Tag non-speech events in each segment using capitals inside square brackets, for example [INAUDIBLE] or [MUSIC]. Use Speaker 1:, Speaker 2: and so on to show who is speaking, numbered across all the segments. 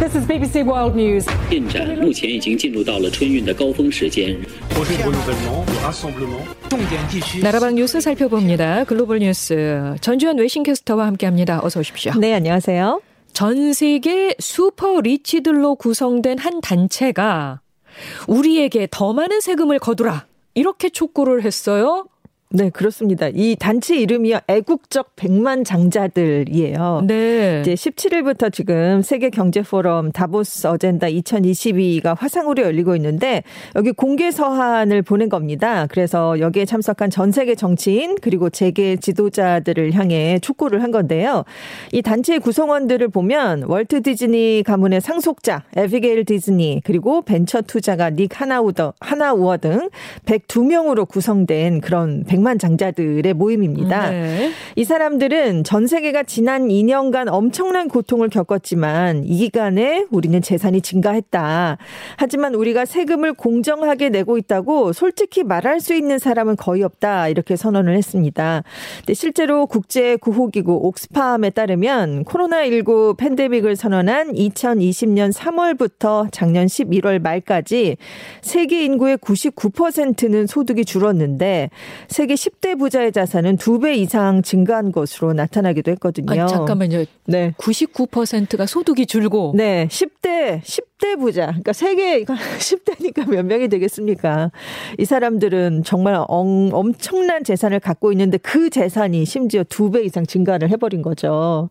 Speaker 1: This is BBC World News.
Speaker 2: 进展目前已经进入到了春运的高峰时间。
Speaker 3: 나라방 뉴스 살펴봅니다. 글로벌 뉴스 전주현 외신캐스터와 함께합니다. 어서 오십시오.
Speaker 4: 네, 안녕하세요.
Speaker 3: 전 세계 슈퍼 리치들로 구성된 한 단체가 우리에게 더 많은 세금을 거두라 이렇게 촉구를 했어요.
Speaker 4: 네, 그렇습니다. 이 단체 이름이요. 애국적 백만 장자들이에요.
Speaker 3: 네.
Speaker 4: 이제 17일부터 지금 세계 경제 포럼 다보스 어젠다 2022가 화상으로 열리고 있는데 여기 공개 서한을 보낸 겁니다. 그래서 여기에 참석한 전 세계 정치인 그리고 재계 지도자들을 향해 촉구를 한 건데요. 이 단체의 구성원들을 보면 월트 디즈니 가문의 상속자 에비게일 디즈니 그리고 벤처 투자가 닉 하나우더 하나우어 등 102명으로 구성된 그런 백만 장자들의 모임입니다.
Speaker 3: 네.
Speaker 4: 이 사람들은 전 세계가 지난 2년간 엄청난 고통을 겪었지만 이 기간에 우리는 재산이 증가했다. 하지만 우리가 세금을 공정하게 내고 있다고 솔직히 말할 수 있는 사람은 거의 없다. 이렇게 선언을 했습니다. 근데 실제로 국제 구호기구 옥스팜에 따르면 코로나19 팬데믹을 선언한 2020년 3월부터 작년 11월 말까지 세계 인구의 99%는 소득이 줄었는데 세계 10대 부자의 자산은 2배 이상 증가한 것으로 나타나기도 했거든요.
Speaker 3: 아니, 잠깐만요.
Speaker 4: 네.
Speaker 3: 99%가 소득이 줄고
Speaker 4: 네, 10대, 10대 부자. 그러니까 세계, 이거 [LAUGHS] 10대니까 몇 명이 되겠습니까? 이 사람들은 정말 엉, 엄청난 재산을 갖고 있는데 그 재산이 심지어 두 배 이상 증가를 해 버린 거죠.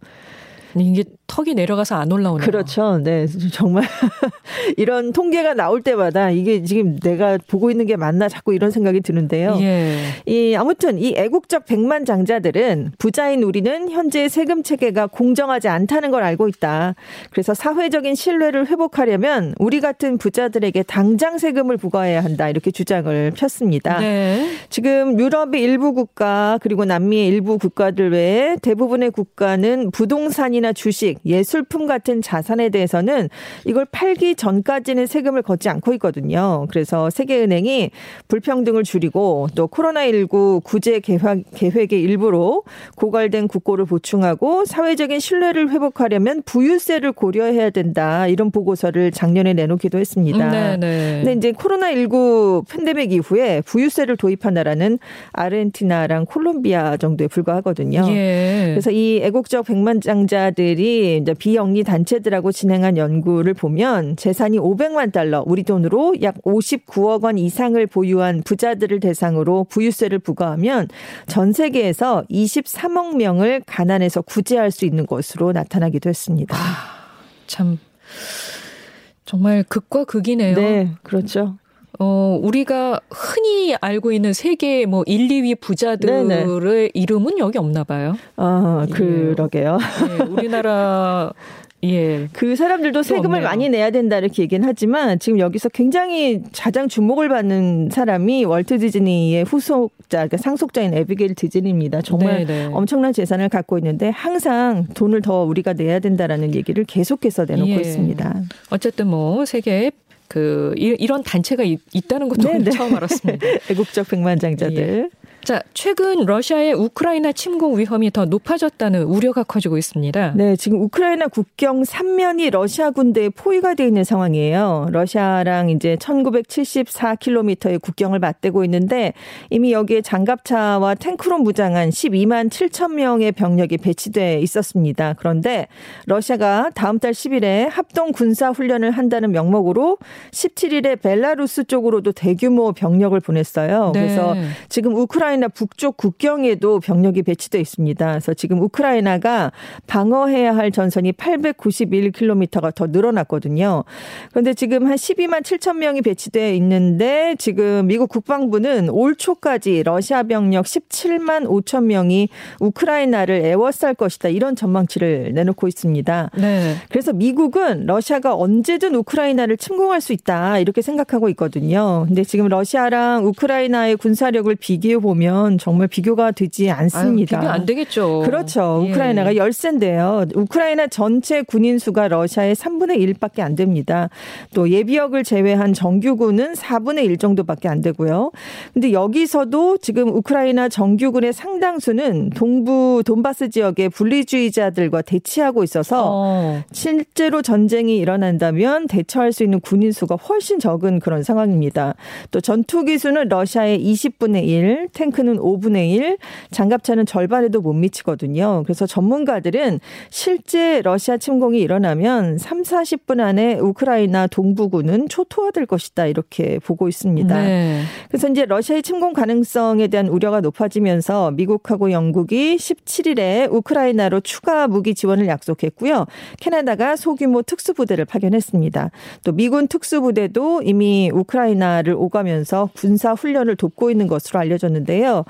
Speaker 3: 이게 턱이 내려가서 안 올라오네요.
Speaker 4: 그렇죠. 네. [LAUGHS] 정말 [LAUGHS] 이런 통계가 나올 때마다 이게 지금 내가 보고 있는 게 맞나 자꾸 이런 생각이 드는데요.
Speaker 3: 예.
Speaker 4: 이 아무튼 이 애국적 백만 장자들은 부자인 우리는 현재 세금 체계가 공정하지 않다는 걸 알고 있다. 그래서 사회적인 신뢰를 회복하려면 우리 같은 부자들에게 당장 세금을 부과해야 한다. 이렇게 주장을 폈습니다.
Speaker 3: 네.
Speaker 4: 지금 유럽의 일부 국가 그리고 남미의 일부 국가들 외에 대부분의 국가는 부동산이나 주식, 예술품 같은 자산에 대해서는 이걸 팔기 전까지는 세금을 걷지 않고 있거든요. 그래서 세계은행이 불평등을 줄이고 또 코로나19 구제 계획, 계획의 일부로 고갈된 국고를 보충하고 사회적인 신뢰를 회복하려면 부유세를 고려해야 된다. 이런 보고서를 작년에 내놓기도 했습니다.
Speaker 3: 네, 네.
Speaker 4: 근데 이제 코로나19 팬데믹 이후에 부유세를 도입한 나라는 아르헨티나랑 콜롬비아 정도에 불과하거든요.
Speaker 3: 예.
Speaker 4: 그래서 이 애국적 백만장자들이 이제 비영리 단체들하고 진행한 연구를 보면 재산이 500만 달러, 우리 돈으로 약 59억 원 이상을 보유한 부자들을 대상으로 부유세를 부과하면 전 세계에서 23억 명을 가난에서 구제할 수 있는 것으로 나타나기도 했습니다.
Speaker 3: 참 정말 극과 극이네요.
Speaker 4: 네, 그렇죠.
Speaker 3: 어, 우리가 흔히 알고 있는 세계 뭐 1, 2위 부자들의
Speaker 4: 네네.
Speaker 3: 이름은 여기 없나 봐요.
Speaker 4: 아, 그러게요.
Speaker 3: 예, 우리나라 [LAUGHS] 예.
Speaker 4: 그 사람들도 세금을
Speaker 3: 없네요.
Speaker 4: 많이 내야 된다 이렇게 얘기는 하지만 지금 여기서 굉장히 가장 주목을 받는 사람이 월트 디즈니의 후속자, 그러니까 상속자인 에비게일 디즈니입니다. 정말
Speaker 3: 네네.
Speaker 4: 엄청난 재산을 갖고 있는데 항상 돈을 더 우리가 내야 된다라는 얘기를 계속해서 내놓고
Speaker 3: 예.
Speaker 4: 있습니다.
Speaker 3: 어쨌든 뭐 세계에 그 이- 이런 단체가 있, 다는 것도
Speaker 4: 네네.
Speaker 3: 처음 알았습니다. [LAUGHS]
Speaker 4: 애국적 백만장자들.
Speaker 3: 자, 최근 러시아의 우크라이나 침공 위험이 더 높아졌다는 우려가 커지고 있습니다.
Speaker 4: 네, 지금 우크라이나 국경 3면이 러시아 군대에 포위가 돼 있는 상황이에요. 러시아랑 이제 1974km의 국경을 맞대고 있는데 이미 여기에 장갑차와 탱크로 무장한 12만 7천 명의 병력이 배치돼 있었습니다. 그런데 러시아가 다음 달 10일에 합동 군사 훈련을 한다는 명목으로 17일에 벨라루스 쪽으로도 대규모 병력을 보냈어요.
Speaker 3: 네.
Speaker 4: 그래서 지금 우크라이나 북쪽 국경에도 병력이 배치돼 있습니다. 그래서 지금 우크라이나가 방어해야 할 전선이 891km가 더 늘어났거든요. 그런데 지금 한 12만 7천 명이 배치돼 있는데 지금 미국 국방부는 올 초까지 러시아 병력 17만 5천 명이 우크라이나를 애워쌀 것이다. 이런 전망치를 내놓고 있습니다.
Speaker 3: 네.
Speaker 4: 그래서 미국은 러시아가 언제든 우크라이나를 침공할 수 있다 이렇게 생각하고 있거든요. 근데 지금 러시아랑 우크라이나의 군사력을 비교해 보면 보면 정말 비교가 되지 않습니다.
Speaker 3: 아유, 비교 안 되겠죠.
Speaker 4: 그렇죠.
Speaker 3: 예.
Speaker 4: 우크라이나가 열세인데요. 우크라이나 전체 군인 수가 러시아의 3분의 1밖에 안 됩니다. 또 예비역을 제외한 정규군은 4분의 1 정도밖에 안 되고요. 근데 여기서도 지금 우크라이나 정규군의 상당수는 동부 돈바스 지역의 분리주의자들과 대치하고 있어서
Speaker 3: 어.
Speaker 4: 실제로 전쟁이 일어난다면 대처할 수 있는 군인 수가 훨씬 적은 그런 상황입니다. 또 전투 기 수는 러시아의 20분의 1, 탱 크는 5분의 1, 장갑차는 절반에도 못 미치거든요. 그래서 전문가들은 실제 러시아 침공이 일어나면 3, 40분 안에 우크라이나 동부군은 초토화될 것이다 이렇게 보고 있습니다.
Speaker 3: 네.
Speaker 4: 그래서 이제 러시아의 침공 가능성에 대한 우려가 높아지면서 미국하고 영국이 17일에 우크라이나로 추가 무기 지원을 약속했고요. 캐나다가 소규모 특수부대를 파견했습니다. 또 미군 특수부대도 이미 우크라이나를 오가면서 군사 훈련을 돕고 있는 것으로 알려졌는데 요.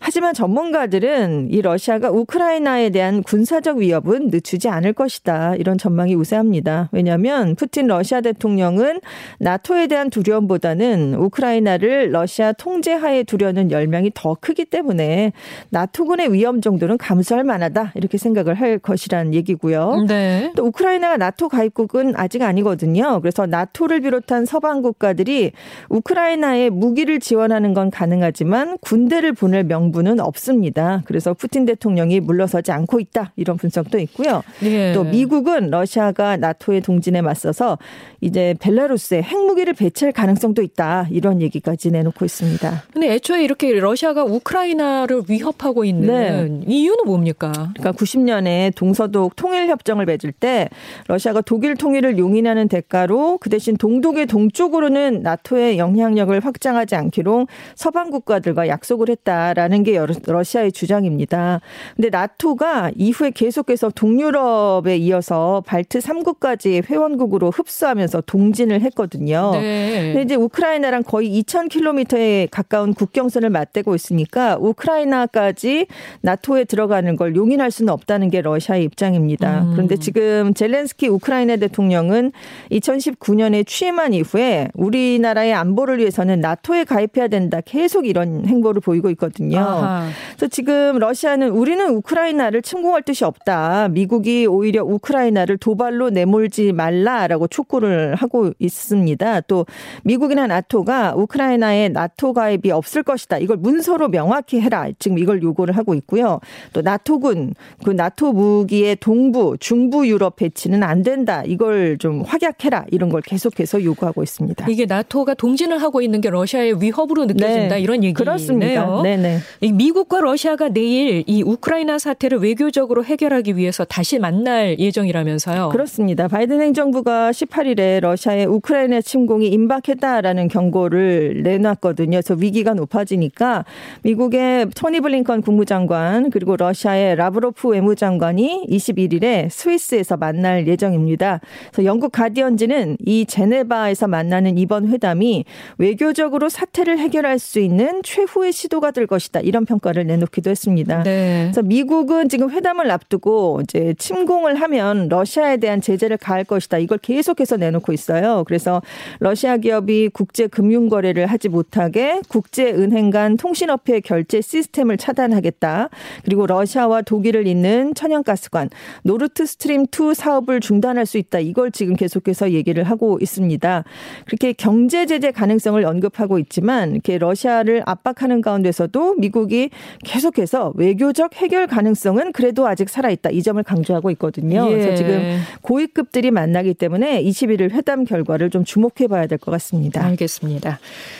Speaker 4: 하지만 전문가들은 이 러시아가 우크라이나에 대한 군사적 위협은 늦추지 않을 것이다. 이런 전망이 우세합니다. 왜냐하면 푸틴 러시아 대통령은 나토에 대한 두려움보다는 우크라이나를 러시아 통제하에 두려는 열망이 더 크기 때문에 나토군의 위험 정도는 감수할 만하다. 이렇게 생각을 할 것이란 얘기고요.
Speaker 3: 네.
Speaker 4: 또 우크라이나가 나토 가입국은 아직 아니거든요. 그래서 나토를 비롯한 서방 국가들이 우크라이나에 무기를 지원하는 건 가능하지만 군 대를 보낼 명분은 없습니다. 그래서 푸틴 대통령이 물러서지 않고 있다. 이런 분석도 있고요.
Speaker 3: 예.
Speaker 4: 또 미국은 러시아가 나토의 동진에 맞서서 이제 벨라루스에 핵무기를 배치할 가능성도 있다. 이런 얘기까지 내놓고 있습니다.
Speaker 3: 근데 애초에 이렇게 러시아가 우크라이나를 위협하고 있는
Speaker 4: 네.
Speaker 3: 이유는 뭡니까?
Speaker 4: 그러니까 90년에 동서독 통일 협정을 맺을 때 러시아가 독일 통일을 용인하는 대가로 그 대신 동독의 동쪽으로는 나토의 영향력을 확장하지 않기로 서방 국가들과 약속 을 했다라는 게 러시아의 주장입니다. 근데 나토가 이후에 계속해서 동유럽에 이어서 발트 3국까지 회원국으로 흡수하면서 동진을 했거든요.
Speaker 3: 네.
Speaker 4: 근데 이제 우크라이나랑 거의 2,000km에 가까운 국경선을 맞대고 있으니까 우크라이나까지 나토에 들어가는 걸 용인할 수는 없다는 게 러시아의 입장입니다.
Speaker 3: 음.
Speaker 4: 그런데 지금 젤렌스키 우크라이나 대통령은 2019년에 취임한 이후에 우리나라의 안보를 위해서는 나토에 가입해야 된다. 계속 이런 행보를 보이고 있거든요.
Speaker 3: 아하.
Speaker 4: 그래서 지금 러시아는 우리는 우크라이나를 침공할 뜻이 없다. 미국이 오히려 우크라이나를 도발로 내몰지 말라라고 촉구를 하고 있습니다. 또 미국이나 나토가 우크라이나에 나토 가입이 없을 것이다. 이걸 문서로 명확히 해라. 지금 이걸 요구를 하고 있고요. 또 나토군 그 나토 무기의 동부, 중부 유럽 배치는 안 된다. 이걸 좀 확약해라. 이런 걸 계속해서 요구하고 있습니다.
Speaker 3: 이게 나토가 동진을 하고 있는 게 러시아의 위협으로 느껴진다
Speaker 4: 네.
Speaker 3: 이런 얘기네요.
Speaker 4: 그렇습니다. 네네.
Speaker 3: 이 미국과 러시아가 내일 이 우크라이나 사태를 외교적으로 해결하기 위해서 다시 만날 예정이라면서요.
Speaker 4: 그렇습니다. 바이든 행정부가 18일에 러시아의 우크라이나 침공이 임박했다라는 경고를 내놨거든요. 그래서 위기가 높아지니까 미국의 토니 블링컨 국무장관 그리고 러시아의 라브로프 외무장관이 21일에 스위스에서 만날 예정입니다. 그래서 영국 가디언지는 이 제네바에서 만나는 이번 회담이 외교적으로 사태를 해결할 수 있는 최후의 시도가 될 것이다. 이런 평가를 내놓기도 했습니다.
Speaker 3: 네.
Speaker 4: 그래서 미국은 지금 회담을 앞두고 이제 침공을 하면 러시아에 대한 제재를 가할 것이다. 이걸 계속해서 내놓고 있어요. 그래서 러시아 기업이 국제 금융 거래를 하지 못하게 국제 은행 간 통신업체 결제 시스템을 차단하겠다. 그리고 러시아와 독일을 잇는 천연가스관 노르트 스트림 2 사업을 중단할 수 있다. 이걸 지금 계속해서 얘기를 하고 있습니다. 그렇게 경제 제재 가능성을 언급하고 있지만 이렇게 러시아를 압박하는 가운데서도 미국이 계속해서 외교적 해결 가능성은 그래도 아직 살아있다. 이 점을 강조하고 있거든요.
Speaker 3: 예.
Speaker 4: 그래서 지금 고위급들이 만나기 때문에 21일 회담 결과를 좀 주목해 봐야 될 것 같습니다.
Speaker 3: 알겠습니다.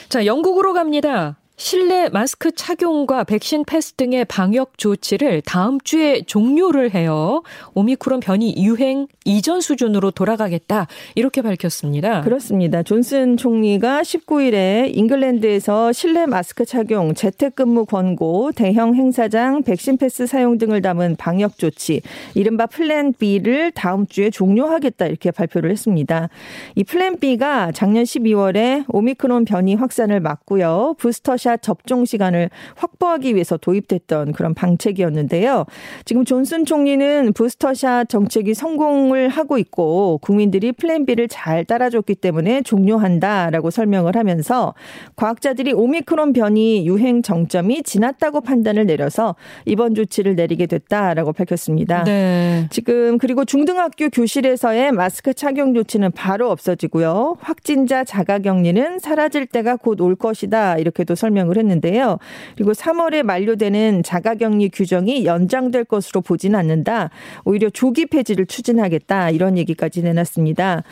Speaker 3: 자, 영국으로 갑니다. 실내 마스크 착용과 백신 패스 등의 방역 조치를 다음 주에 종료를 해요. 오미크론 변이 유행 이전 수준으로 돌아가겠다. 이렇게 밝혔습니다.
Speaker 4: 그렇습니다. 존슨 총리가 19일에 잉글랜드에서 실내 마스크 착용, 재택근무 권고, 대형 행사장 백신 패스 사용 등을 담은 방역 조치, 이른바 플랜 B를 다음 주에 종료하겠다 이렇게 발표를 했습니다. 이 플랜 B가 작년 12월에 오미크론 변이 확산을 막고요. 부스터 부스터샷 접종 시간을 확보하기 위해서 도입됐던 그런 방책이었는데요. 지금 존슨 총리는 부스터샷 정책이 성공을 하고 있고 국민들이 플랜 B를 잘 따라줬기 때문에 종료한다라고 설명을 하면서 과학자들이 오미크론 변이 유행 정점이 지났다고 판단을 내려서 이번 조치를 내리게 됐다라고 밝혔습니다. 네. 지금 그리고 중등학교 교실에서의 마스크 착용 조치는 바로 없어지고요. 확진자 자가 격리는 사라질 때가 곧 올 것이다 이렇게도 설명 을 했는데요. 그리고 3월에 만료되는 자가격리 규정이 연장될 것으로 보진 않는다. 오히려 조기 폐지를 추진하겠다 이런 얘기까지 내놨습니다.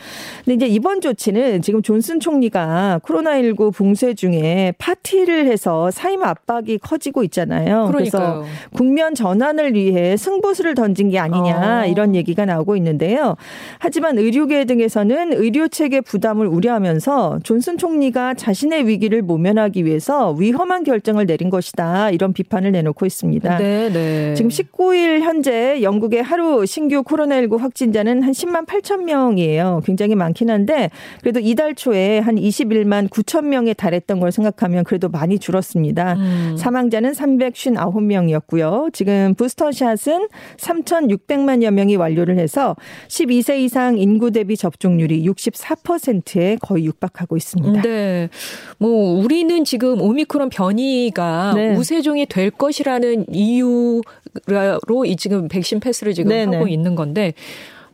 Speaker 4: 근데 이제 이번 조치는 지금 존슨 총리가 코로나19 붕괴 중에 파티를 해서 사임 압박이 커지고 있잖아요. 그러니까요. 그래서 국면 전환을 위해 승부수를 던진 게 아니냐 아. 이런 얘기가 나오고 있는데요. 하지만 의료계 등에서는 의료 체계 부담을 우려하면서 존슨 총리가 자신의 위기를 모면하기 위해서 위험한 결정을 내린 것이다 이런 비판을 내놓고 있습니다. 네, 네. 지금 19일 현재 영국의 하루 신규 코로나19 확진자는 한 10만 8천 명이에요. 굉장히 많긴 한데 그래도 이달 초에 한 21만 9천 명에 달했던 걸 생각하면 그래도 많이 줄었습니다. 음. 사망자는 359명이었고요. 지금 부스터샷은 3,600만여 명이 완료를 해서 12세 이상 인구 대비 접종률이 64%에 거의 육박하고 있습니다.
Speaker 3: 네. 뭐 우리는 지금 오미 크론 변이가 네. 우세종이 될 것이라는 이유로 이 지금 백신 패스를 지금 네네. 하고 있는 건데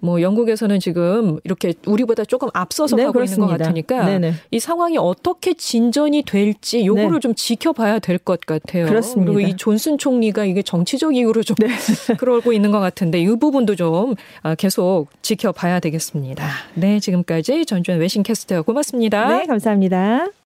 Speaker 3: 뭐 영국에서는 지금 이렇게 우리보다 조금 앞서서 네, 가고 그렇습니다. 있는 것 같으니까 네네. 이 상황이 어떻게 진전이 될지 요거를 네. 좀 지켜봐야 될 것 같아요. 그렇습니다. 그리고 이 존슨 총리가 이게 정치적 이유로 좀 네. [LAUGHS] 그러고 있는 것 같은데 이 부분도 좀 아, 계속 지켜봐야 되겠습니다. 네, 지금까지 전주현 외신캐스터 고맙습니다.
Speaker 4: 네, 감사합니다.